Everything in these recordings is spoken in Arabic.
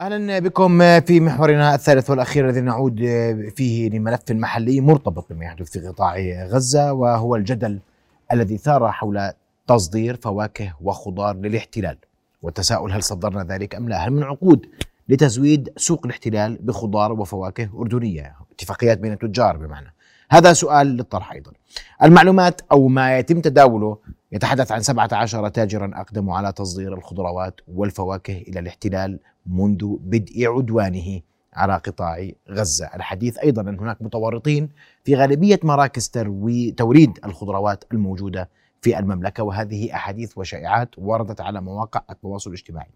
أهلا بكم في محورنا الثالث والأخير الذي نعود فيه لملف محلي مرتبط بما يحدث في قطاع غزة وهو الجدل الذي ثار حول تصدير فواكه وخضار للاحتلال والتساؤل هل صدرنا ذلك أم لا؟ هل من عقود لتزويد سوق الاحتلال بخضار وفواكه أردنية؟ اتفاقيات بين التجار بمعنى هذا سؤال للطرح أيضا. المعلومات أو ما يتم تداوله يتحدث عن 17 تاجرا أقدموا على تصدير الخضروات والفواكه إلى الاحتلال منذ بدء عدوانه على قطاع غزة، الحديث أيضا أن هناك متورطين في غالبية مراكز تروي توريد الخضروات الموجودة في المملكة وهذه أحاديث وشائعات وردت على مواقع التواصل الاجتماعي.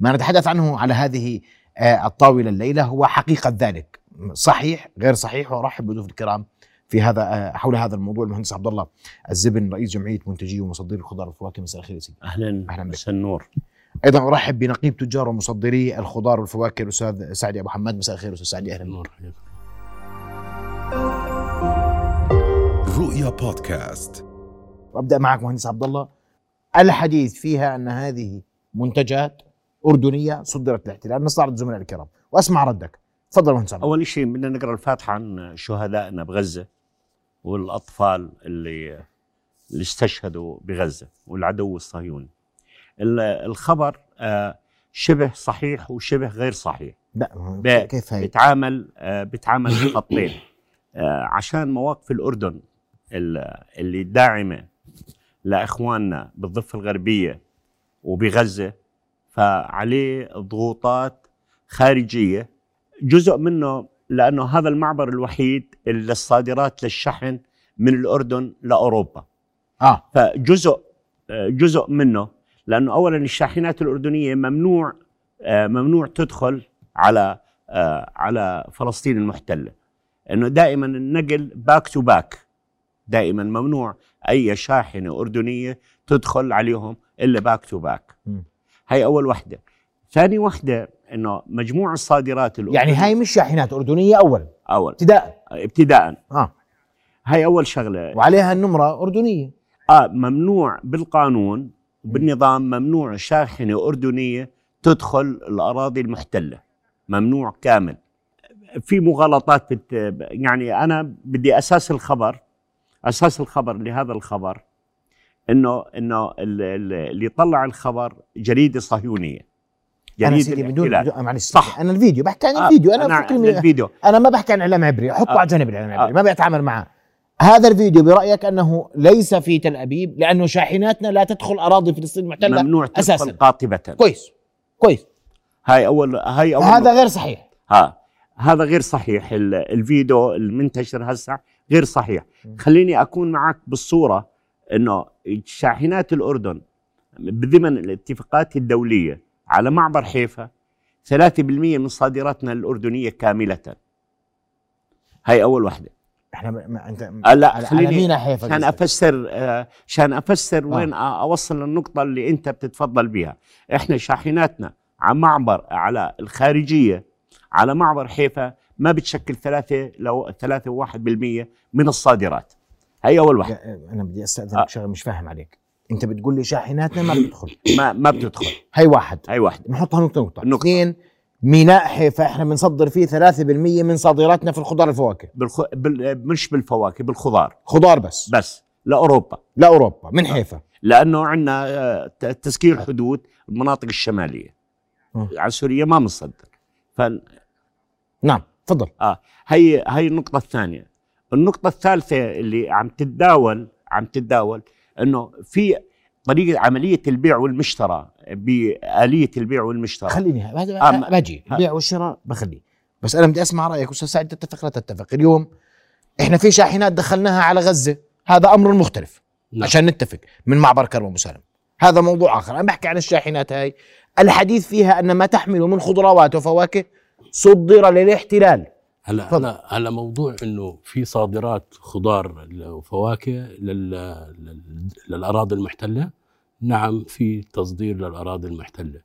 ما نتحدث عنه على هذه آه، الطاولة الليلة هو حقيقة ذلك، صحيح غير صحيح وأرحب بضيوف الكرام في هذا آه، حول هذا الموضوع. المهندس عبد الله الزبن رئيس جمعية منتجي ومصدري الخضار والفواكه مساء الخير سيدي. أهلا. أهلا مساء النور. أيضا أرحب بنقيب تجار ومصدري الخضار والفواكه الأستاذ سعدي أبو حماد. مساء الخير أستاذ سعدي أهلا نور رؤيا بودكاست. وابدا معك مهندس عبد الله. الحديث فيها أن هذه منتجات أردنية صدرت للاحتلال نستعرض زملاء الكرام. وأسمع ردك. تفضل مهندس أول شيء بدنا نقرأ الفاتحة عن شهدائنا بغزة والأطفال اللي اللي استشهدوا بغزة والعدو الصهيوني. الخبر آه، شبه صحيح وشبه غير صحيح. لا كيف هي بتعامل آه، بتعامل بخطين. آه، عشان مواقف الأردن اللي داعمة لإخواننا بالضفة الغربية وبغزة فعليه ضغوطات خارجية. جزء منه لأنه هذا المعبر الوحيد للصادرات للشحن من الأردن لأوروبا. آه. فجزء جزء منه لأنه اولا الشاحنات الأردنية ممنوع آه، ممنوع تدخل على آه، على فلسطين المحتلة. إنه دائما النقل back to back دائما ممنوع أي شاحنة أردنية تدخل عليهم إلا back to back هي أول وحدة. ثاني وحدة إنه مجموع الصادرات الأردنية يعني هاي مش شاحنات أردنية أول؟ أول. ابتداء ابتداء آه. هاي أول شغلة. وعليها النمرة أردنية. آه ممنوع بالقانون وبالنظام ممنوع شاحنة أردنية تدخل الأراضي المحتلة ممنوع كامل. في مغالطات بت يعني أنا بدي أساس الخبر أساس الخبر لهذا الخبر إنه إنه اللي طلع الخبر جريدة صهيونية أنا سيدي بدون معلش صح. أنا الفيديو بحكي عن آه، الفيديو أنا, أنا الفيديو. أنا ما بحكي عن اعلام عبري حطه آه. على جنب الاعلام العبري ما بيتعامل معه. هذا الفيديو برأيك أنه ليس في تل أبيب؟ لأنه شاحناتنا لا تدخل أراضي فلسطين المحتله ممنوع أساسا. قاطبة. كويس. كويس. هاي اول هاي أول هذا غير صحيح. ها. هذا غير صحيح. الفيديو المنتشر هسه غير صحيح. خليني أكون معك بالصورة إنه شاحنات الأردن بضمن الاتفاقات الدولية على معبر حيفا 3% من صادراتنا الأردنية كاملة. هاي أول وحدة إحنا ما أنت آه لا خليني عشان أفسر آه عشان أفسر آه. وين أوصل للنقطه اللي أنت بتتفضل بها إحنا شاحناتنا على معبر على الخارجية على معبر حيفا ما بتشكل ثلاثة لو ثلاثة وواحد بالمية من الصادرات. هي أول واحد. أنا بدي أستأذنك آه. شغله مش فاهم عليك. أنت بتقول لي شاحناتنا ما بتدخل. ما ما بتدخل. هي واحد. هي واحد. نحطها نقطة. نقطة. اثنين ميناء حيفا إحنا بنصدر فيه 3% من صادراتنا في الخضار الفواكه. بالخ... بال... مش بالفواكه بالخضار. خضار بس. بس. لأوروبا. لأوروبا من حيفا. لأنه عندنا آه، تسكير حدود المناطق الشمالية. م. على سوريا ما بنصدر ف نعم تفضل. آه. هي هي النقطة الثانية. النقطة الثالثة اللي عم تتداول عم تتداول إنه في طريقة عملية البيع والمشترى بآلية البيع والمشترى. خليني هذا باجي. البيع والشراء بخليه. بس أنا بدي أسمع رأيك أستاذ سعد تتفق لا تتفق؟ اليوم إحنا في شاحنات دخلناها على غزة هذا أمر مختلف. لا. عشان نتفق من معبر كرم مسالم هذا موضوع آخر. أنا بحكي عن الشاحنات هاي. الحديث فيها أن ما تحمله من خضروات وفواكه صدر للاحتلال. هلا هلا هلا موضوع إنه في صادرات خضار وفواكه للأراضي المحتلة. نعم في تصدير للأراضي المحتلة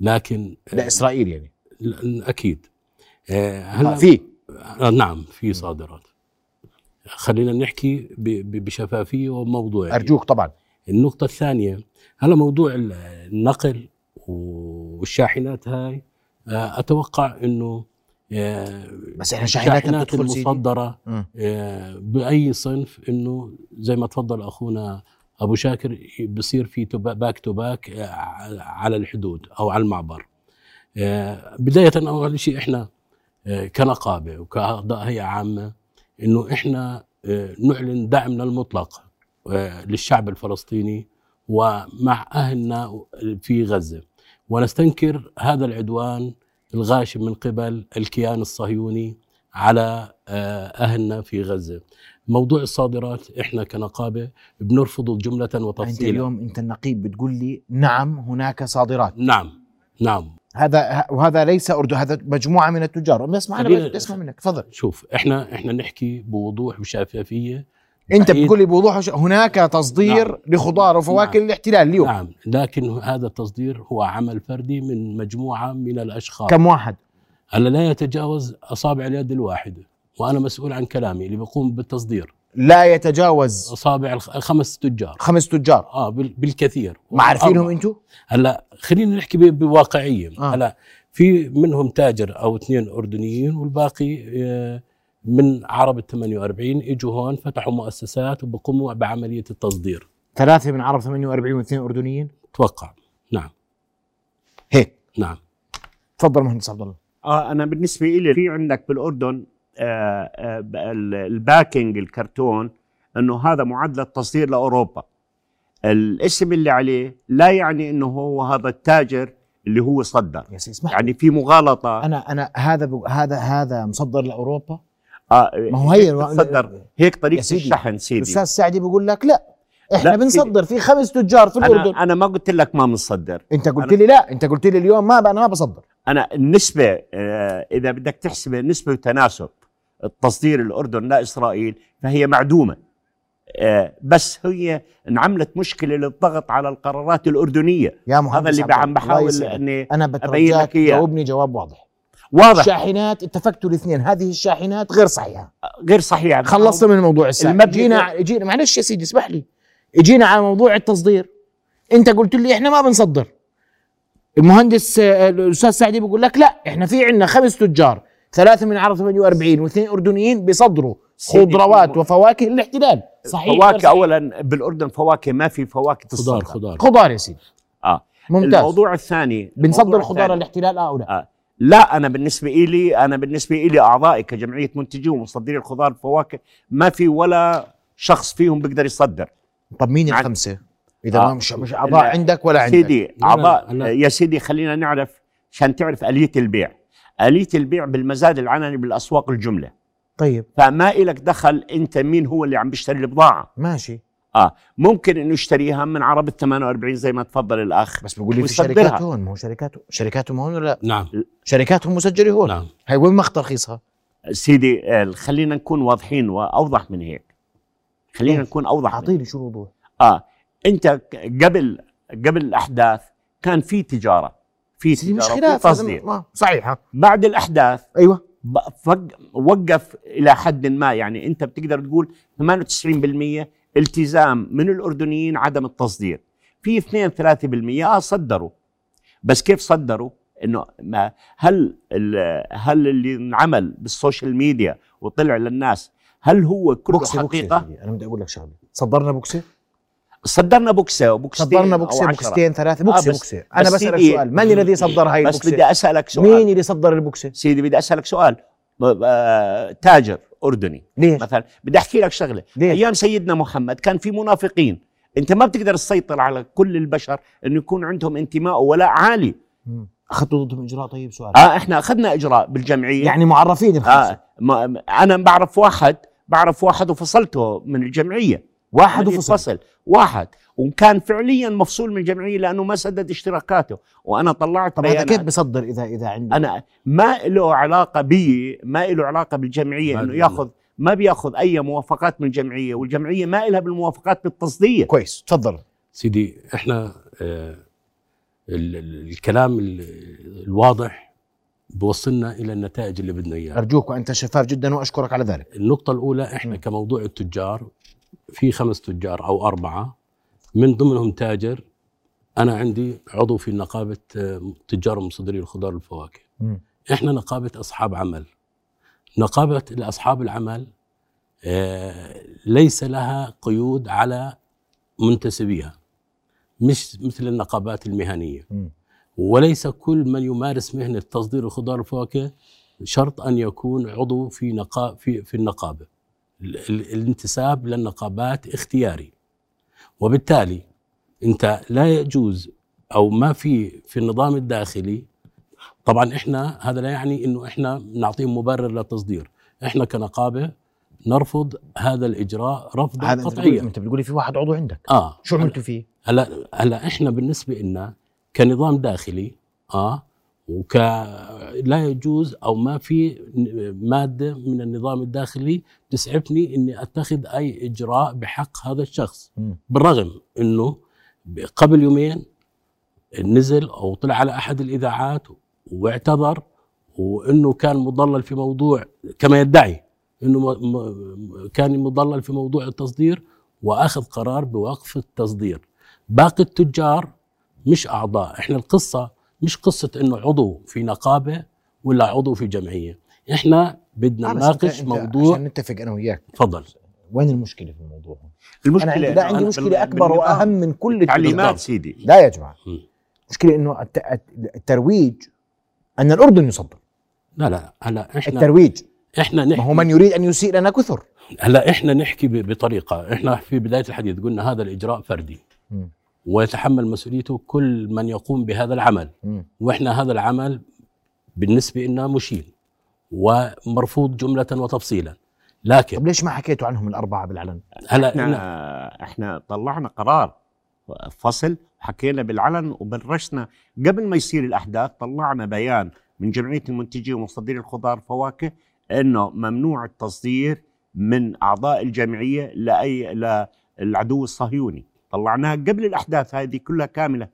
لكن لإسرائيل يعني؟ أكيد. آه، هلا في. آه، نعم في صادرات. خلينا نحكي بشفافية وموضوعية. أرجوك طبعا. النقطة الثانية هلا موضوع النقل والشاحنات هاي آه، أتوقع إنه آه، بس إحنا شاحنات الشاحنات المصدرة. آه، بأي صنف إنه زي ما تفضل أخونا أبو شاكر بصير في back to back آه، على الحدود أو على المعبر آه، بداية أول شيء إحنا آه، كنقابة وكأعضاء هيئة عامة إنه إحنا نعلن دعمنا المطلق للشعب الفلسطيني ومع أهلنا في غزة ونستنكر هذا العدوان الغاشم من قبل الكيان الصهيوني على أهلنا في غزة. موضوع الصادرات إحنا كنقابة بنرفضه جملة أنت وتفصيلا. اليوم أنت النقيب بتقول لي نعم هناك صادرات. نعم نعم. هذا وهذا ليس اردن هذا مجموعة من التجار. بسمع أنا خلينا- بدي اسمع منك تفضل. شوف إحنا إحنا نحكي بوضوح وشفافية. أنت بتقول لي بوضوح وش- هناك تصدير نعم. لخضار وفواكه نعم. الاحتلال اليوم. نعم لكن هذا التصدير هو عمل فردي من مجموعة من الأشخاص. كم واحد؟ هلا لا يتجاوز أصابع اليد الواحدة. وأنا مسؤول عن كلامي اللي بيقوم بالتصدير. لا يتجاوز اصابع الخ- الخمس تجار. خمس تجار. آه بال- بالكثير. ما عارفينهم. أنتم هلا خلينا نحكي ب- بواقعيه آه. هلا في منهم تاجر أو اثنين أردنيين والباقي آه، من عرب ال 48 إجوا هون فتحوا مؤسسات وبقوموا بعملية التصدير. ثلاثة من عرب 48 واثنين أردنيين؟ توقع. نعم. هيك. نعم. تفضل مهندس عبد الله آه أنا بالنسبة لي في عندك بالأردن آه آه الباكينج الكرتون إنه هذا معدل تصدير لأوروبا. الاسم اللي عليه لا يعني إنه هو هذا التاجر اللي هو صدر. يا اسمح. يعني في مغالطة. أنا أنا هذا ب... هذا هذا مصدر لأوروبا؟ آه ما هو هي تصدر هيك طريقة سيدي، الشحن سيدي. الأستاذ سعدي بيقول لك لا. إحنا لا، بنصدر في خمس تجار في الأردن. أنا أنا ما قلت لك ما بنصدر أنت قلت لي لا. أنت قلت لي اليوم ما أنا ما بصدر. أنا النسبة آه، إذا بدك تحسب نسبة وتناسب. التصدير الاردن لاسرائيل فهي معدومة. آه، بس هي انعملت مشكلة للضغط على القرارات الأردنية. يا مهندس هذا اللي عم بحاول. إني أنا بترجاك لك. جاوبني جواب واضح. واضح. الشاحنات اتفقتوا الاثنين. هذه الشاحنات غير صحيحة. غير صحيح خلصت من موضوع الساعة المبنى- جينا جينا معلش يا سيدي اسمح لي. اجينا على موضوع التصدير. أنت قلت لي إحنا ما بنصدر. المهندس آه، الأستاذ سعدي بيقول لك لا إحنا في عندنا خمس تجار. ثلاثة من عرب 48 واثنين أردنيين بيصدروا خضروات وفواكه الاحتلال صحيح فواكه صحيح؟ اولا بالأردن فواكه ما في فواكه خضار تصدر خضار خضار يا سيدي آه ممتاز الموضوع الثاني بنصدر خضار. الاحتلال آه أو لا آه. لا أنا بالنسبة لي أنا بالنسبة لي أعضائي كجمعية منتجي ومصدري الخضار والفواكه ما في ولا شخص فيهم بيقدر يصدر طب مين الخمسة إذا آه. ما مش مش أعضاء لا. عندك ولا عندك سيدي اعضاء. يا سيدي خلينا نعرف عشان تعرف آلية البيع آلية البيع بالمزاد العلني بالأسواق الجملة. طيب. فما إلك دخل أنت مين هو اللي عم بيشتري البضاعة؟ ماشي. آه ممكن إنه يشتريها من عرب ال 48 زي ما تفضل الأخ. بس بيقول لي في. شركات هون ما هو شركاته شركاتهم هون ولا؟ لا نعم. شركاتهم مسجلة هون. نعم. هي وين مخ ترخيصها سيدي آه، خلينا نكون واضحين وأوضح من هيك. خلينا؟ نكون أوضح من أعطيني شو الوضوح. آه أنت قبل قبل الأحداث كان في تجارة. في تجاره هذا تصدير ما- صحيح ها؟ بعد الأحداث أيوه. وقف إلى حد ما يعني أنت بتقدر تقول 98% التزام من الأردنيين عدم التصدير. في 2 3% آه صدروا. بس كيف صدروا؟ إنه ما هل ال- هل اللي انعمل بال social media وطلع للناس هل هو كله حقيقة؟ سيدي. أنا بدي أقول لك شغلة. صدرنا بوكسه صدرنا بوكسة وبوكستين صدرنا بوكسة. بوكستين ثلاثة آه، بوكسة بس- بوكسة. أنا بس بسالك سؤال من الذي صدر هاي بس البوكسة؟ بدي أسألك سؤال. مين اللي صدر البوكسة؟ سيدي بدي أسألك سؤال. ب- تاجر أردني. ليش؟ مثلا بدي أحكي لك شغلة. ليش؟ أيام سيدنا محمد كان في منافقين. أنت ما بتقدر تسيطر على كل البشر إنه يكون عندهم انتماء ولاء عالي. أخذتوا ضدهم إجراء طيب؟ سؤال. آه إحنا أخذنا إجراء بالجمعية. يعني معرفين الخمسة. آه ما أنا بعرف واحد بعرف واحد وفصلته من الجمعية. واحد وفصل. فصل واحد. وكان فعليا مفصول من الجمعيه لأنه ما سدد اشتراكاته. وأنا طلعت طب هذا. كيف بصدر اذا إذا عنده أنا ما له علاقة بي ما له علاقة بالجمعية إنه. ياخذ ما بيأخذ أي موافقات من الجمعيه والجمعية ما لها بالموافقات بالتصدير كويس تفضل. سيدي إحنا آه ال- ال- الكلام ال- الواضح بوصلنا إلى النتائج اللي بدنا إياها. أرجوك وأنت شفاف جدا وأشكرك على ذلك. النقطة الأولى إحنا م. كموضوع التجار في خمس تجار أو أربعة من ضمنهم تاجر. أنا عندي عضو في نقابة آه، تجار ومصدري الخضار والفواكه. إحنا نقابة أصحاب عمل. نقابة اصحاب العمل آه، ليس لها قيود على منتسبيها. مش مثل النقابات المهنية. وليس كل من يمارس مهنة تصدير الخضار والفواكه شرط أن يكون عضو في نقا في في النقابة. ال- ال- الانتساب للنقابات اختياري. وبالتالي انت لا يجوز أو ما في في النظام الداخلي طبعا إحنا هذا لا يعني انه إحنا نعطيهم مبرر للتصدير. إحنا كنقابة نرفض هذا الإجراء رفضا قطعيا. انت بتقولي في واحد عضو عندك. آه. شو عملتوا فيه؟ هلا هلا إحنا بالنسبة لنا كنظام داخلي آه وك لا يجوز أو ما في مادة من النظام الداخلي تسعفني إني أتخذ أي إجراء بحق هذا الشخص. بالرغم إنه قبل يومين نزل أو طلع على أحد الإذاعات واعتذر وإنه كان مضلل في موضوع كما يدعي إنه كان مضلل في موضوع التصدير وأخذ قرار بوقف التصدير. باقي التجار مش أعضاء. إحنا القصة مش قصة إنه عضو في نقابة ولا عضو في جمعية. إحنا بدنا آه، نناقش موضوع عشان نتفق أنا وياك. تفضل. وين المشكلة في الموضوع؟ المشكلة أنا عندي عندي مشكلة أكبر وأهم من كل التجار. تعليمات سيدي. لا يا جماعة. المشكلة إنه الت- الت- الترويج أن الأردن يصدر. لا لا هلا إحنا الترويج. إحنا ما نحكي هو من يريد أن يسيء لنا كثر. هلا إحنا نحكي ب- بطريقة. إحنا في بداية الحديث قلنا هذا الإجراء فردي. مم. ويتحمل مسؤوليته كل من يقوم بهذا العمل مم. وإحنا هذا العمل بالنسبة لنا مشين ومرفوض جملة وتفصيلا لكن طب ليش ما حكيتوا عنهم الأربعة بالعلن؟ هلا إحنا إحنا إحنا طلعنا قرار فصل حكينا بالعلن وبرشنا قبل ما يصير الأحداث طلعنا بيان من جمعية المنتجين ومصدري الخضار والفواكه إنه ممنوع التصدير من أعضاء الجمعية لأي للعدو الصهيوني طلعناها قبل الأحداث هذه كلها كاملة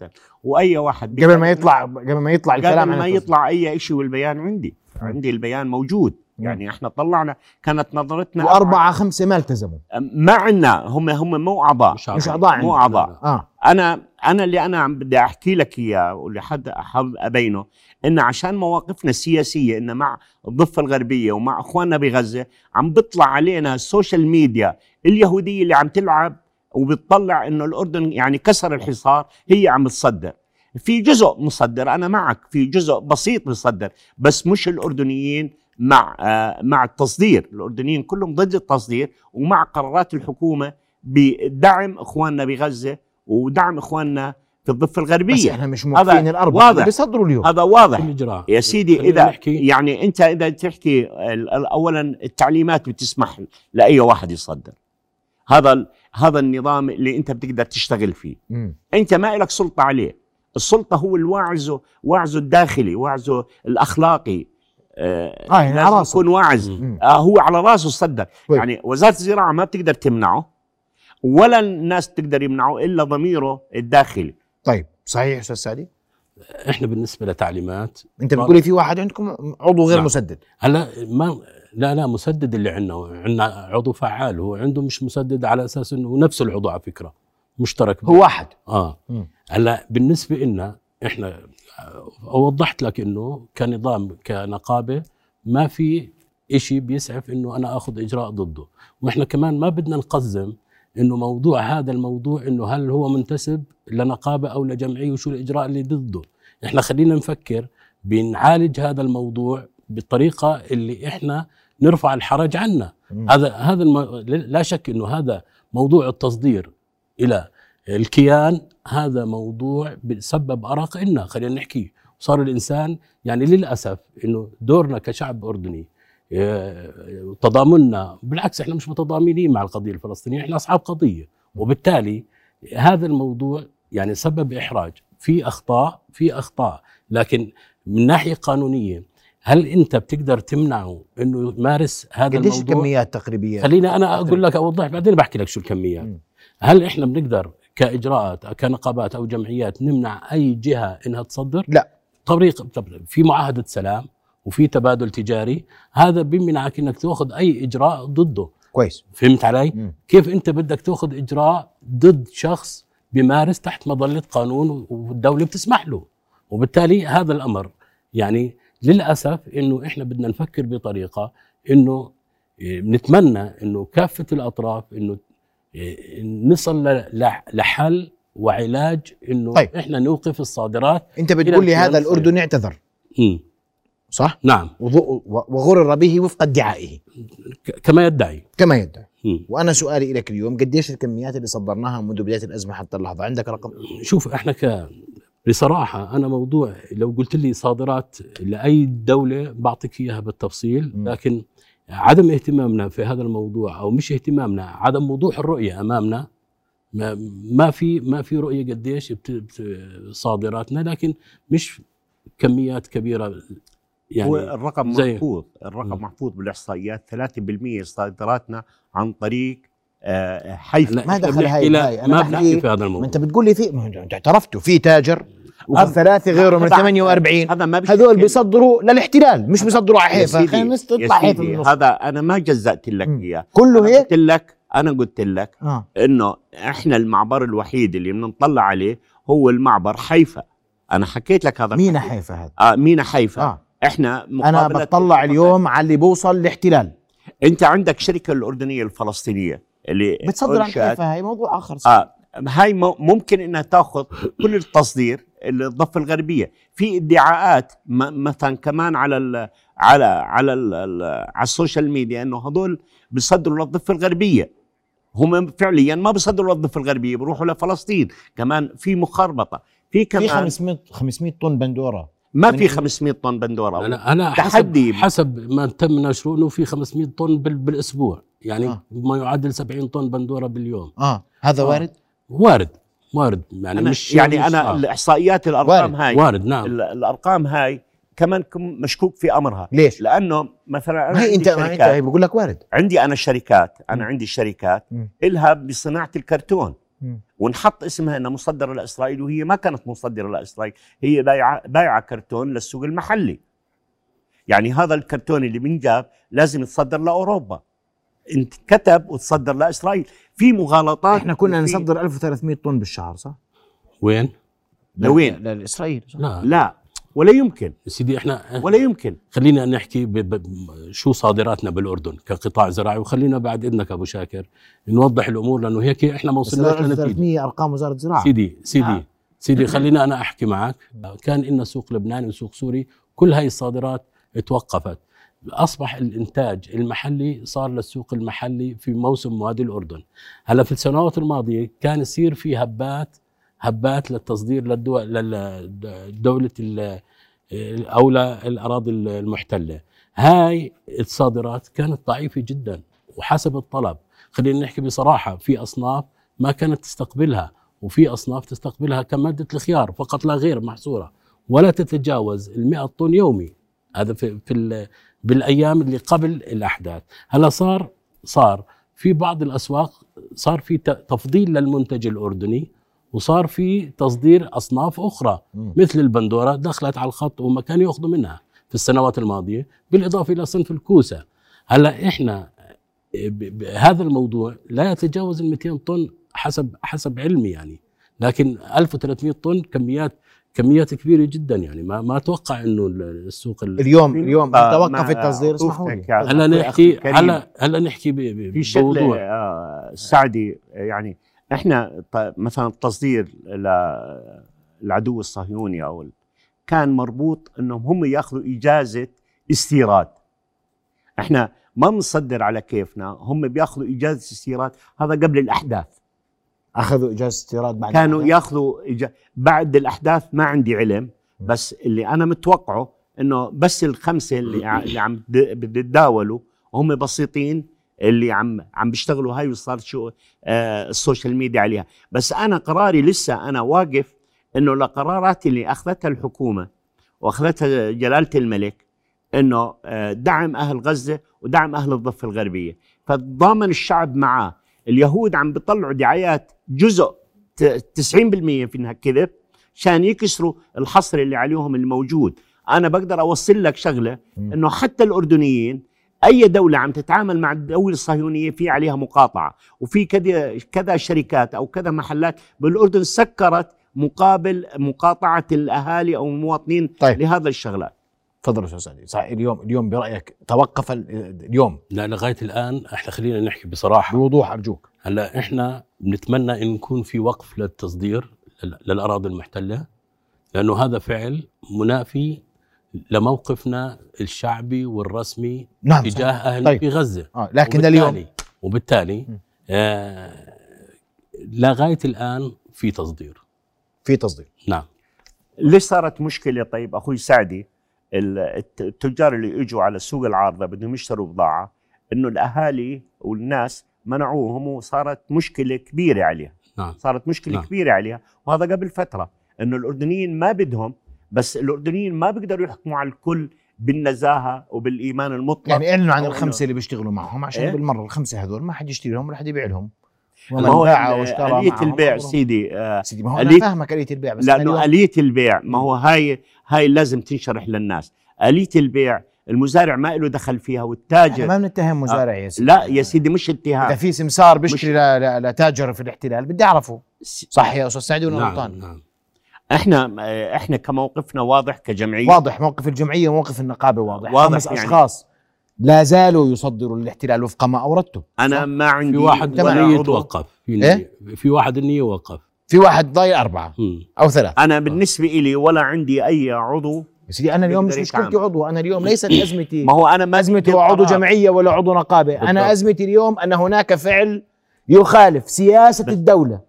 وأي واحد قبل ما يطلع قبل ما يطلع الكلام قبل ما. يطلع أي شيء والبيان عندي. عندي البيان موجود. يعني إحنا طلعنا كانت نظرتنا واربعه خمسة ما التزموا ما عندنا هم هم مو أعضاء مش. أعضاء مو. أعضاء. آه أنا أنا اللي أنا عم بدي أحكي لك إياه واللي حد حابب أبينه إن عشان مواقفنا السياسية إن مع الضفة الغربية ومع إخواننا بغزة عم بيطلع علينا ال social media اليهودية اللي عم تلعب وبتطلع إنه الأردن يعني كسر الحصار هي عم تصدر في جزء مصدر أنا معك في جزء بسيط مصدر بس مش الأردنيين مع آه مع التصدير. الأردنيين كلهم ضد التصدير ومع قرارات الحكومة بدعم إخواننا بغزة ودعم إخواننا في الضفة بس الغربيه إحنا مش موقفين الاربعه واضح. بيصدروا اليوم. هذا واضح. الاجراء يا سيدي إذا نحكي. يعني أنت إذا تحكي اولا التعليمات بتسمح لأي واحد يصدر. هذا ال- هذا النظام اللي انت بتقدر تشتغل فيه مم. انت ما لك سلطة عليه السلطة هو الواعظه واعظه الداخلي واعظه الأخلاقي آه آه، يعني على. يكون واعظ مم. آه هو على راسه صدق طيب. يعني وزارة الزراعة ما بتقدر تمنعه ولا الناس تقدر يمنعه إلا ضميره الداخلي طيب صحيح أستاذ سعدي إحنا بالنسبة لتعليمات أنت بتقولي في واحد عندكم عضو غير نعم. مسدد هلا ما لا لا مسدد اللي عندنا. عندنا عضو فعال هو عنده مش مسدد على أساس إنه نفس العضو على فكرة مشترك هو واحد. آه. هلا بالنسبة لنا إحنا آه، وضحت لك إنه كنظام كنقابة ما في إشي بيسعف إنه أنا آخذ إجراء ضده. وإحنا كمان ما بدنا نقزم إنه موضوع هذا الموضوع إنه هل هو منتسب لنقابة أو لجمعية وشو الإجراء اللي ضده. إحنا خلينا نفكر بنعالج هذا الموضوع بالطريقة اللي إحنا نرفع الحرج عنا. هذا هذا الم... لا شك إنه هذا موضوع التصدير إلى الكيان. هذا موضوع بسبب ارق لنا خلينا نحكي. صار الإنسان يعني للأسف إنه دورنا كشعب أردني آه، تضامننا بالعكس إحنا مش متضامنين مع القضية الفلسطينية إحنا أصحاب قضية. وبالتالي هذا الموضوع يعني سبب إحراج. في أخطاء في أخطاء لكن من ناحية قانونية هل انت بتقدر تمنعه انه يمارس هذا قديش الموضوع؟ الكميات تقريبيه خليني أنا أقول لك اوضح بعدين بحكي لك شو الكميات. مم. هل إحنا بنقدر كإجراءات كنقابات أو جمعيات نمنع أي جهة إنها تصدر؟ لا. طريق طب في معاهدة سلام وفي تبادل تجاري هذا بيمنعك إنك تأخذ أي إجراء ضده. كويس. فهمت علي؟ مم. كيف أنت بدك تأخذ إجراء ضد شخص بيمارس تحت مظلة قانون والدولة بتسمح له؟ وبالتالي هذا الأمر يعني للأسف إنه إحنا بدنا نفكر بطريقة إنه إيه، بنتمنى إنه كافة الأطراف إنه إيه، نصل لحل وعلاج إنه طيب. إحنا نوقف الصادرات أنت بتقول لي هذا الأردن اعتذر. صح؟ نعم. وغرر به وفق ادعائه. كما يدعي. كما يدعي. مم. وأنا سؤالي لك اليوم قديش الكميات اللي صدرناها منذ بداية الأزمة حتى اللحظة؟ عندك رقم؟ شوف إحنا ك بصراحة أنا موضوع لو قلت لي صادرات لأي دولة بعطيك إياها بالتفصيل. لكن عدم اهتمامنا في هذا الموضوع أو مش اهتمامنا عدم وضوح الرؤية أمامنا ما, ما في ما في رؤية قديش صادراتنا لكن مش كميات كبيرة هو يعني الرقم زي- محفوظ الرقم. محفوظ بالإحصائيات 3% صادراتنا عن طريق آه، لا، ما دخل هاي- هاي. أنا ما بنحكي في هذا الموضوع. انت بتقول لي في انت اعترفتوا في تاجر وفي هذا- ثلاثة غيره من هذا- 48 هذا ما هذول بيصدروا للاحتلال مش بيصدروا على حيفا. خلينا نطلع حيفا من النص هذا أنا ما جزأت لك. إياه. كله هيك؟ قلت لك أنا قلت لك آه. إنه إحنا المعبر الوحيد اللي بنطلع عليه هو المعبر حيفا. أنا حكيت لك هذا مين الحكي. حيفا هذا. آه مينا حيفا. آه. آه إحنا أنا بطلع اليوم على اللي بوصل الاحتلال أنت عندك شركة الأردنية الفلسطينية. اللي بتصدر عن حيفا هاي موضوع آخر. صح. آه هاي ممكن إنها تأخذ كل التصدير الضفه الغربية. في ادعاءات م- مثلا كمان على ال على على ال على ال social media إنه هذول بيصدروا للضفة الغربية. هم فعليا ما بيصدروا للضفة الغربية بيروحوا لفلسطين. كمان في مخربطة. في في كمان 500 500 طن بندورة. ما في 500 طن بندورة أنا أنا تحدي. حسب حسب ما تم نشره إنه في 500 طن بال- بالأسبوع يعني آه. ما يعادل 70 طن بندورة باليوم آه هذا آه. وارد وارد وارد يعني أنا مش يعني مش أنا آه. الإحصائيات الأرقام وارد. هاي وارد نعم ال- الأرقام هاي كمان كم- مشكوك في أمرها ليش؟ لأنه مثلا أنا ما هي عندي انت بقول لك وارد عندي أنا شركات أنا. عندي شركات مم. إلها بصناعة الكرتون. ونحط اسمها إنها مصدرة لإسرائيل وهي ما كانت مصدرة لإسرائيل هي بايعه بايعة كرتون للسوق المحلي يعني هذا الكرتون اللي بنجاب لازم يتصدر لأوروبا انت كتب وتصدر لإسرائيل في مغالطات إحنا كنا نصدر 1300 طن بالشهر صح؟ وين؟ لوين؟ لإسرائيل؟ لا لا ولا يمكن. سيدي إحنا ولا يمكن. خلينا نحكي ب... ب... شو صادراتنا بالأردن كقطاع زراعي وخلينا بعد اذنك أبو شاكر نوضح الأمور لأنه هيك إحنا ما بس وصلناش لنتيجة. 1300 أرقام وزارة الزراعه سيدي سيدي آه. سيدي خلينا أنا أحكي معك. كان إن سوق لبناني وسوق سوري كل هاي الصادرات توقفت. أصبح الإنتاج المحلي صار للسوق المحلي في موسم مواد الأردن. هلا في السنوات الماضية كان يصير في هبات هبات للتصدير للدول لدوله ال- أو للاراضي المحتلة. هاي الصادرات كانت ضعيفة جدا وحسب الطلب. خلينا نحكي بصراحة في أصناف ما كانت تستقبلها وفي أصناف تستقبلها كمادة الخيار فقط لا غير محصورة ولا تتجاوز ال 100 طن يومي. هذا في في ال- بالأيام اللي قبل الأحداث. هلا صار صار في بعض الأسواق صار في تفضيل للمنتج الأردني وصار في تصدير أصناف أخرى مم. مثل البندورة دخلت على الخط وما كانوا يأخذوا منها في السنوات الماضية بالإضافة إلى صنف الكوسة. هلأ إحنا هذا الموضوع لا يتجاوز ال 200 طن حسب حسب علمي يعني. لكن 1300 طن كميات كميات كبيرة جدا يعني. ما ما أتوقع إنه ال- السوق ال- اليوم اليوم توقف التصدير اسمحوا لي. هلأ نحكي. هلأ هلأ نحكي ب- ب- في شغله بموضوع. آه، سعدي يعني إحنا مثلا التصدير ل- العدو الصهيوني أو كان مربوط إنهم هم يأخذوا إجازة استيراد. إحنا ما بنصدر على كيفنا هم بيأخذوا إجازة استيراد. هذا قبل الأحداث. أخذوا إجازة استيراد بعد كانوا الأحداث؟ يأخذوا إجا... بعد الأحداث ما عندي علم بس اللي أنا متوقعه إنه بس الخمسة اللي, اللي عم بتتداولوا هم بسيطين اللي عم عم بيشتغلوا هاي وصار شو آه السوشيال ميديا عليها. بس أنا قراري لسه أنا واقف إنه القرارات اللي أخذتها الحكومة وأخذتها جلالة الملك إنه آه دعم أهل غزة ودعم أهل الضفة الغربية. فتضامن الشعب معاه. اليهود عم بيطلعوا دعايات جزء ت- 90% في انها كذب عشان يكسروا الحصر اللي عليهم الموجود. أنا بقدر أوصل لك شغلة. إنه حتى الأردنيين أي دولة عم تتعامل مع الدولة الصهيونية في عليها مقاطعة وفي كذا كذا شركات أو كذا محلات بالأردن سكرت مقابل مقاطعة الأهالي أو المواطنين طيب. لهذا الشغلات. تفضل أستاذ صح اليوم اليوم برأيك توقف ال- اليوم؟ لا لغاية الآن إحنا خلينا نحكي بصراحة. بوضوح أرجوك. هلأ إحنا بنتمنى إن يكون في وقف للتصدير لل- للأراضي المحتلة لأنه هذا فعل منافي لموقفنا الشعبي والرسمي نعم تجاه صحيح. أهل طيب. في غزة آه لكن وبالتالي- لليوم وبالتالي. آه لغاية الآن في تصدير في تصدير نعم ليش صارت مشكلة طيب أخوي سعدي ال- الت- التجار اللي إجوا على السوق العارضة بدهم يشتروا بضاعة إنه الأهالي والناس منعوهم وصارت مشكلة كبيرة عليها نعم صارت مشكلة نعم. كبيرة عليها وهذا قبل فترة إنه الأردنيين ما بدهم بس الأردنيين ما بيقدروا يحكموا على الكل بالنزاهة وبالإيمان المطلق يعني اعلنوا عن الخمسة اللي بيشتغلوا معهم عشان إيه؟ بالمرة الخمسة هذول ما حد يشتري لهم ولا حد يبيع لهم. ما هو باع ال- واشترى آلية البيع. سيدي آه سيدي ما هو أنا آلية- فاهمك آلية البيع بس أنا اليوم- آلية البيع ما هو هاي هاي لازم تنشرح للناس. آلية البيع المزارع ما له دخل فيها إحنا والتاجر ما بنتهم مزارع يا سيدي. لا يا سيدي مش إذا اتهام في سمسار بيشتري لتاجر في الاحتلال بدي أعرفه. صح يا أستاذ سعدي ولا نعم, غلطان؟ نعم. إحنا إحنا كموقفنا واضح كجمعية واضح موقف الجمعية وموقف النقابة واضح واضح خمس يعني. أشخاص لا زالوا يصدروا للاحتلال وفق ما اوردته أنا؟ ما عندي في واحد عضو. يتوقف في إيه؟ نية في واحد النية يوقف في واحد ضايل أربعة مم. أو ثلاث أنا بالنسبة لي ولا عندي أي عضو يا سيدي أنا اليوم مش مشكلتي. عضو أنا اليوم ليست أزمتي ما هو أنا ما أزمتي هو عضو. جمعية ولا عضو نقابة أنا بالضبط. أزمتي اليوم أن هناك فعل يخالف سياسة الدولة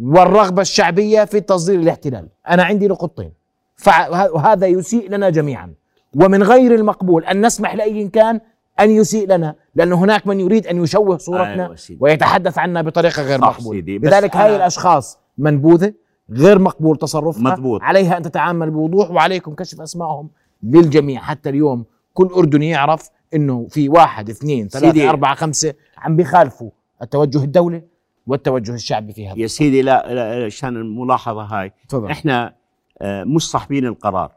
والرغبة الشعبية في تصدير الاحتلال. أنا عندي نقطتين. وهذا يسيء لنا جميعا. ومن غير المقبول أن نسمح لأي كان أن يسيء لنا لأن هناك من يريد أن يشوه صورتنا أيوة. ويتحدث عنا بطريقة غير بس لذلك هاي أنا- الأشخاص منبوذة غير مقبول تصرفها. مضبوط. عليها أن تتعامل بوضوح وعليكم كشف اسمائهم للجميع. حتى اليوم كل أردني يعرف إنه في واحد اثنين ثلاثة سيدي. أربعة خمسة عم بيخالفوا التوجه الدولي. والتوجه الشعبي في هذا يا سيدي لا, لا عشان الملاحظة هاي. تفضل. إحنا آه، مش صاحبين القرار.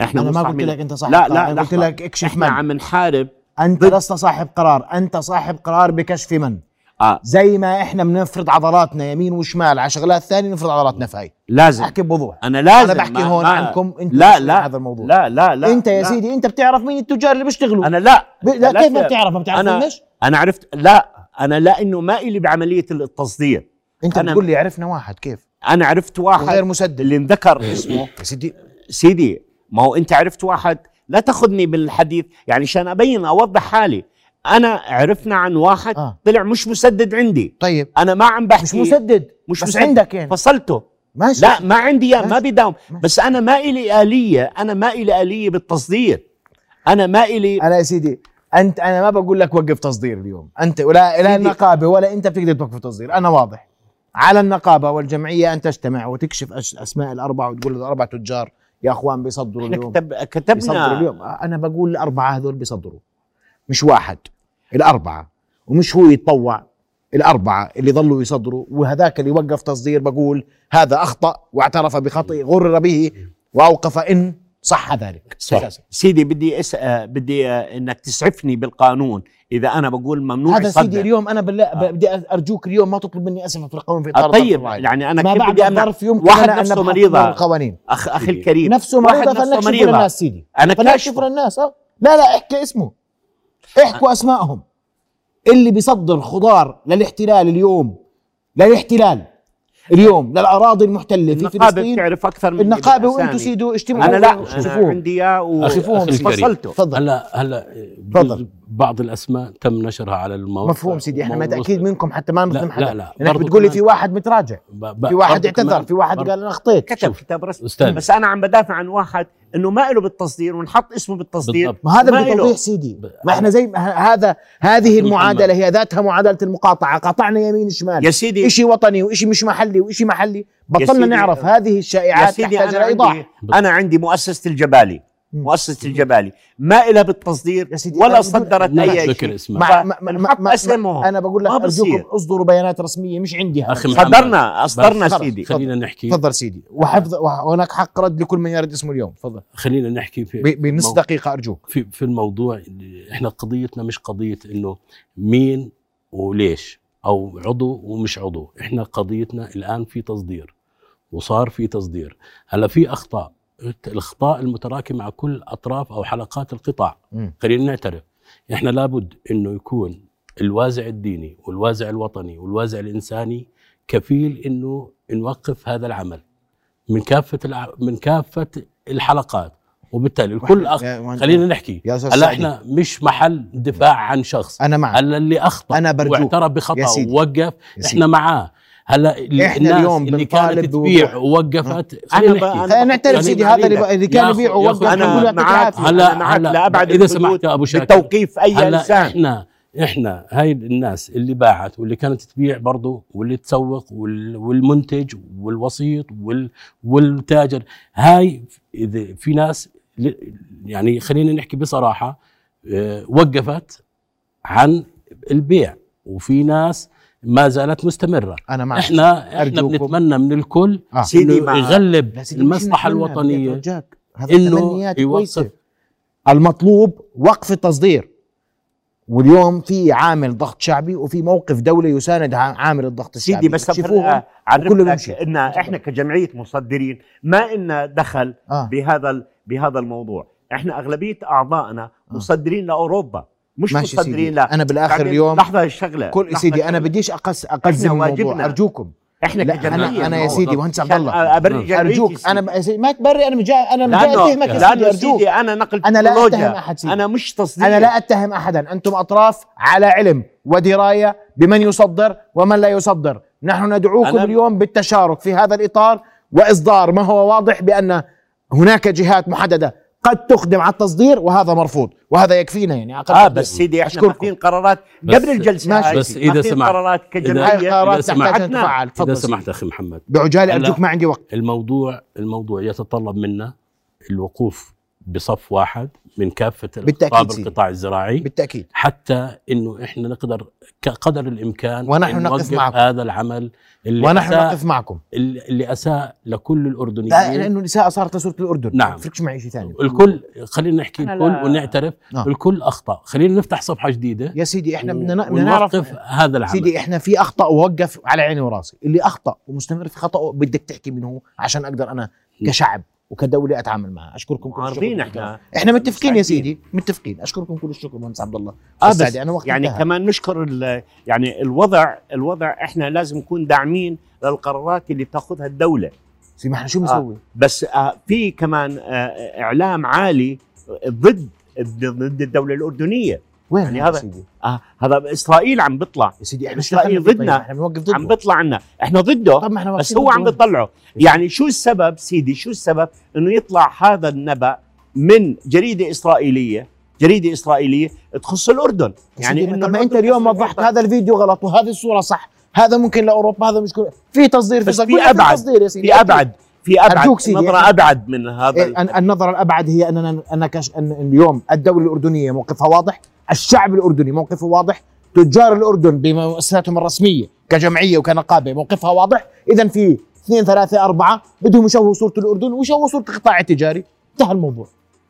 إحنا أنا ما قلت لك أنت صاحب لا قرار. لا أنا قلت. لك اكشف إحنا من. عم نحارب أنت لست صاحب قرار أنت صاحب قرار بكشف من. آه. زي ما إحنا بنفرض عضلاتنا يمين وشمال على شغلات ثانية نفرض عضلاتنا في هاي. لازم. أحكي بوضوح. أنا لازم. أنا بحكي ما- هون ما- عنكم انت لا لا. هذا الموضوع. لا لا لا. أنت يا لا. سيدي أنت بتعرف مين التجار اللي بيشتغلوا. أنا لا. ب... لا, كيف ما بتعرف؟ ما بتعرف أنا أنا عرفت. لا. أنا لا إنه ما إلي بعملية التصدير. أنت بتقول لي عرفنا واحد كيف؟ أنا عرفت واحد مسدد. اللي انذكر. اسمه؟ يا سيدي. سيدي ما هو أنت عرفت واحد؟ لا تأخذني بالحديث يعني عشان أبين أوضح حالي. أنا عرفنا عن واحد آه. طلع مش مسدد عندي. طيب. أنا ما عم بحكي. مش مسدد مش بس مسدد. عندك يعني. فصلته. ماشي. لا ما عندي ما ماشي. بس أنا ما إلي آلية أنا ما إلي آلية بالتصدير. أنا ما إلي أنا يا سيدي أنت أنا ما بقول لك وقف تصدير اليوم. أنت ولا لا. النقابه ولا أنت بتقدر توقف تصدير أنا واضح. على النقابة والجمعية ان تجتمع وتكشف أسماء الأربعة وتقول الاربع تجار. يا أخوان بيصدروا اليوم. كتب بيصدروا كتبنا اليوم. أنا بقول الأربعة هذول بيصدروا. مش واحد الأربعة. ومش هو يتطوع الأربعة اللي ظلوا يصدروا. وهذاك اللي وقف تصدير بقول هذا أخطأ واعترف بخطئه غرر به وأوقف إن صح ذلك. صح. سيدي بدي أس... آه، بدي آه، إنك تسعفني بالقانون. إذا أنا بقول ممنوع هذا يصدر سيدي اليوم أنا بالله آه. بدي أرجوك اليوم ما تطلب مني اسفه في القانون في آه، اطار طيب. الظرف الواحد. يعني أنا ما كيف بدي الظرف يمكن واحد أنا أن نفسه. من القوانين اخ أخي سيدي. الكريم. نفسه مريضة فلنكشف مريضة. للناس سيدي. أنا كاشفه للناس آه. لا لا احكي اسمه. احكوا اسمائهم اللي بيصدر خضار للاحتلال اليوم للاحتلال. اليوم للأراضي المحتلة في النقابة فلسطين بتعرف أكثر من النقابة وأنتم سيدوا اجتمعوا أنا لا أنا شوفوه عندي إياه. وفصلته. تفضل. هلا هلا تفضل. بعض الأسماء تم نشرها على الموقع. مفهوم سيدي. إحنا ومو- متاكد منكم حتى ما نظلم لا حدا. لا لا. لأنك برضو بتقول لي في واحد متراجع. في واحد اعتذر في واحد قال أنا أخطيت. كتب كتاب رسمي. بس أنا عم بدافع عن واحد إنه ما له بالتصدير ونحط اسمه بالتصدير بالضبط. ما هذا ما بده إله. توضيح سيدي ما إحنا زي ما ه- هذا هذه المعادلة. هي ذاتها معادلة المقاطعة قاطعنا يمين شمال يا سيدي إشي وطني وإشي مش محلي وإشي محلي بطلنا نعرف هذه يا الشائعات سيدي تحتاج إلى إيضاح عندي أنا عندي مؤسسة الجبالي. مؤسسة الجبالي ما إلها بالتصدير يا سيدي، ولا صدرت لا اي شيء. ما أنا بقول لك ارجوكم. أصدروا بيانات رسمية مش عندي محمد. صدرنا أصدرنا. سيدي. خلينا نحكي. تفضل سيدي. وحفظ وهناك حق رد لكل من يرد اسمه اليوم. تفضل. خلينا نحكي في بنص مو- دقيقة أرجوك. في في الموضوع إحنا قضيتنا مش قضية إنه مين وليش أو عضو ومش عضو. إحنا قضيتنا الآن في تصدير وصار في تصدير. هلا في أخطاء. الأخطاء المتراكم مع كل أطراف أو حلقات القطاع. خلينا نعترف إحنا لابد إنه يكون الوازع الديني والوازع الوطني والوازع الإنساني كفيل إنه نوقف هذا العمل من كافة الع... من كافة الحلقات وبالتالي الكل أخ... خلينا نحكي هلا. إحنا مش محل دفاع عن شخص أنا معك هلا اللي أخطأ أنا برجوك. واعترف بخطأ. ووقف إحنا. معاه هلا الناس اليوم اللي كانت. تبيع ووقفت خلينا نعترف سيدي لك هذا اللي, كان يبيع ووقف أنا معك. هلا- أنا معك هلا لأبعد الحدود. سمحت يا أبو شاكر. بتوقيف أي إنسان. إحنا إحنا هاي الناس اللي باعت واللي كانت تبيع برضه واللي تسوق وال- والمنتج والوسيط وال والتاجر. هاي إذا في ناس يعني خلينا نحكي بصراحة آه، وقفت عن البيع. وفي ناس ما زالت مستمرة. أنا معك. إحنا إحنا. بنتمنى من الكل آه. سيدي انه يغلب أرجاك. هذا إنه يوقف. المطلوب وقف التصدير. واليوم في عامل ضغط شعبي وفي موقف دولي يساند ع- عامل الضغط الشعبي. سيدي بس بيمشي. إن إحنا كجمعية مصدرين ما إلنا دخل آه. بهذا ال- بهذا الموضوع. إحنا أغلبية أعضائنا مصدرين لأوروبا. مش ماشي سيدي. مصدرين لا. أنا بالآخر بعدين اليوم لحظة الشغله كل لحظة سيدي أنا. بديش أقص أقزم الموضوع. أرجوكم. إحنا لا أنا أنا يا سيدي مهندس عبد الله. جمعيتي أرجوك. أنا يا سيدي ما تبري أنا جاي أنا لأنه اتهمك يا سيدي أرجوك. سيدي أنا نقل أنا لا. أتهم أحد سيدي. أنا مش تصدير أنا لا أتهم أحدا. أنتم أطراف على علم. ودراية بمن يصدر ومن لا يصدر. نحن ندعوكم اليوم بالتشارك في هذا الإطار. وإصدار ما هو واضح بأن هناك جهات محددة. قد تخدم على التصدير وهذا مرفوض وهذا يكفينا يعني أقل آه. بس سيدي إحنا. ماخذين قرارات قبل الجلسة ماشي. بس إذا ماخذين سمحت. قرارات كجمعية قرارات إذا تحتاج. تتفعل إذا سمحت. أخي محمد بعجالة ارجوك ما عندي وقت الموضوع الموضوع يتطلب منا الوقوف بصف واحد من كافة سيدي. القطاع الزراعي بالتأكيد. حتى إنه إحنا نقدر قدر الإمكان ونحن نقف نوقف معكم. هذا العمل اللي ونحن أساء نقف معكم. اللي أساء لكل لا الاردنيين لأنه الإساءة صارت لصوره الأردن. نعم. ما يفرقش معي شيء ثاني. الكل خلينا نحكي الكل لا- ونعترف آه. الكل أخطأ. خلينا نفتح صفحة جديدة يا سيدي إحنا بدنا بدنا نعرف هذا العمل. سيدي إحنا في أخطأ ووقف على عيني وراسي. اللي أخطأ ومستمر في خطأه بدك تحكي منه عشان أقدر أنا كشعب وكدولة أتعامل معه أشكركم كل الشكر إحنا. إحنا متفقين يا. سيدي. متفقين. أشكركم كل الشكر مهندس عبد الله. آه بس أنا وقت يعني انتهى. كمان نشكر يعني الوضع الوضع إحنا لازم نكون داعمين للقرارات اللي بتاخذها الدولة. سي ما إحنا شو آه. بنسوي بس آه في كمان آه إعلام عالي ضد ضد الدولة الأردنية. وين يعني هذا- سيدي آه هذا إسرائيل عم بيطلع يا سيدي إحنا فيه ضدنا. إحنا بنوقف ضده عم بيطلع عنا إحنا ضده طب ما إحنا بس هو عم. بيطلعه يعني شو السبب سيدي شو السبب إنه يطلع هذا النبأ من جريدة إسرائيلية جريدة إسرائيلية تخص الأردن يعني طب ما أنت اليوم وضحت. هذا الفيديو غلط وهذه الصورة صح هذا ممكن لأوروبا هذا مش. في تصدير في. في أبعد. تصدير يا سيدي في أبعد في أبعد أرجوك سيدي. نظرة أبعد من هذا إيه، النظرة الأبعد هي أننا أنك أن اليوم الدولة الأردنية موقفها واضح الشعب الأردني موقفه واضح تجار الأردن بمؤسساتهم الرسمية كجمعية وكنقابة موقفها واضح. إذا في اثنين ثلاثة أربعة بدهم يشوهوا صورة الأردن ويشوهوا صورة القطاع التجاري. انتهى الموضوع.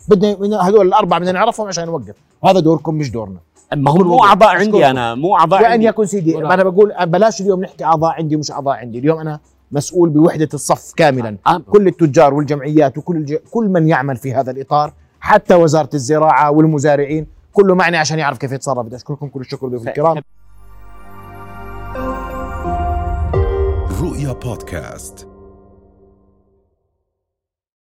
بدنا هذول الأربعة بدنا نعرفهم عشان نوقف. وهذا دوركم مش دورنا. ما هو مو. أعضاء. عندي أنا مو أعضاء وأن عندي. يكون سيدي ولا- أنا بقول بلاش اليوم نحكي أعضاء عندي ومش أعضاء عندي. اليوم أنا مسؤول بوحدة الصف كاملا. آه. كل التجار والجمعيات وكل الج... كل من يعمل في هذا الإطار حتى وزارة الزراعة والمزارعين كله معني عشان يعرف كيف يتصرف. بدي أشكركم كل الشكر ضيوف الكرام. رؤيا بودكاست.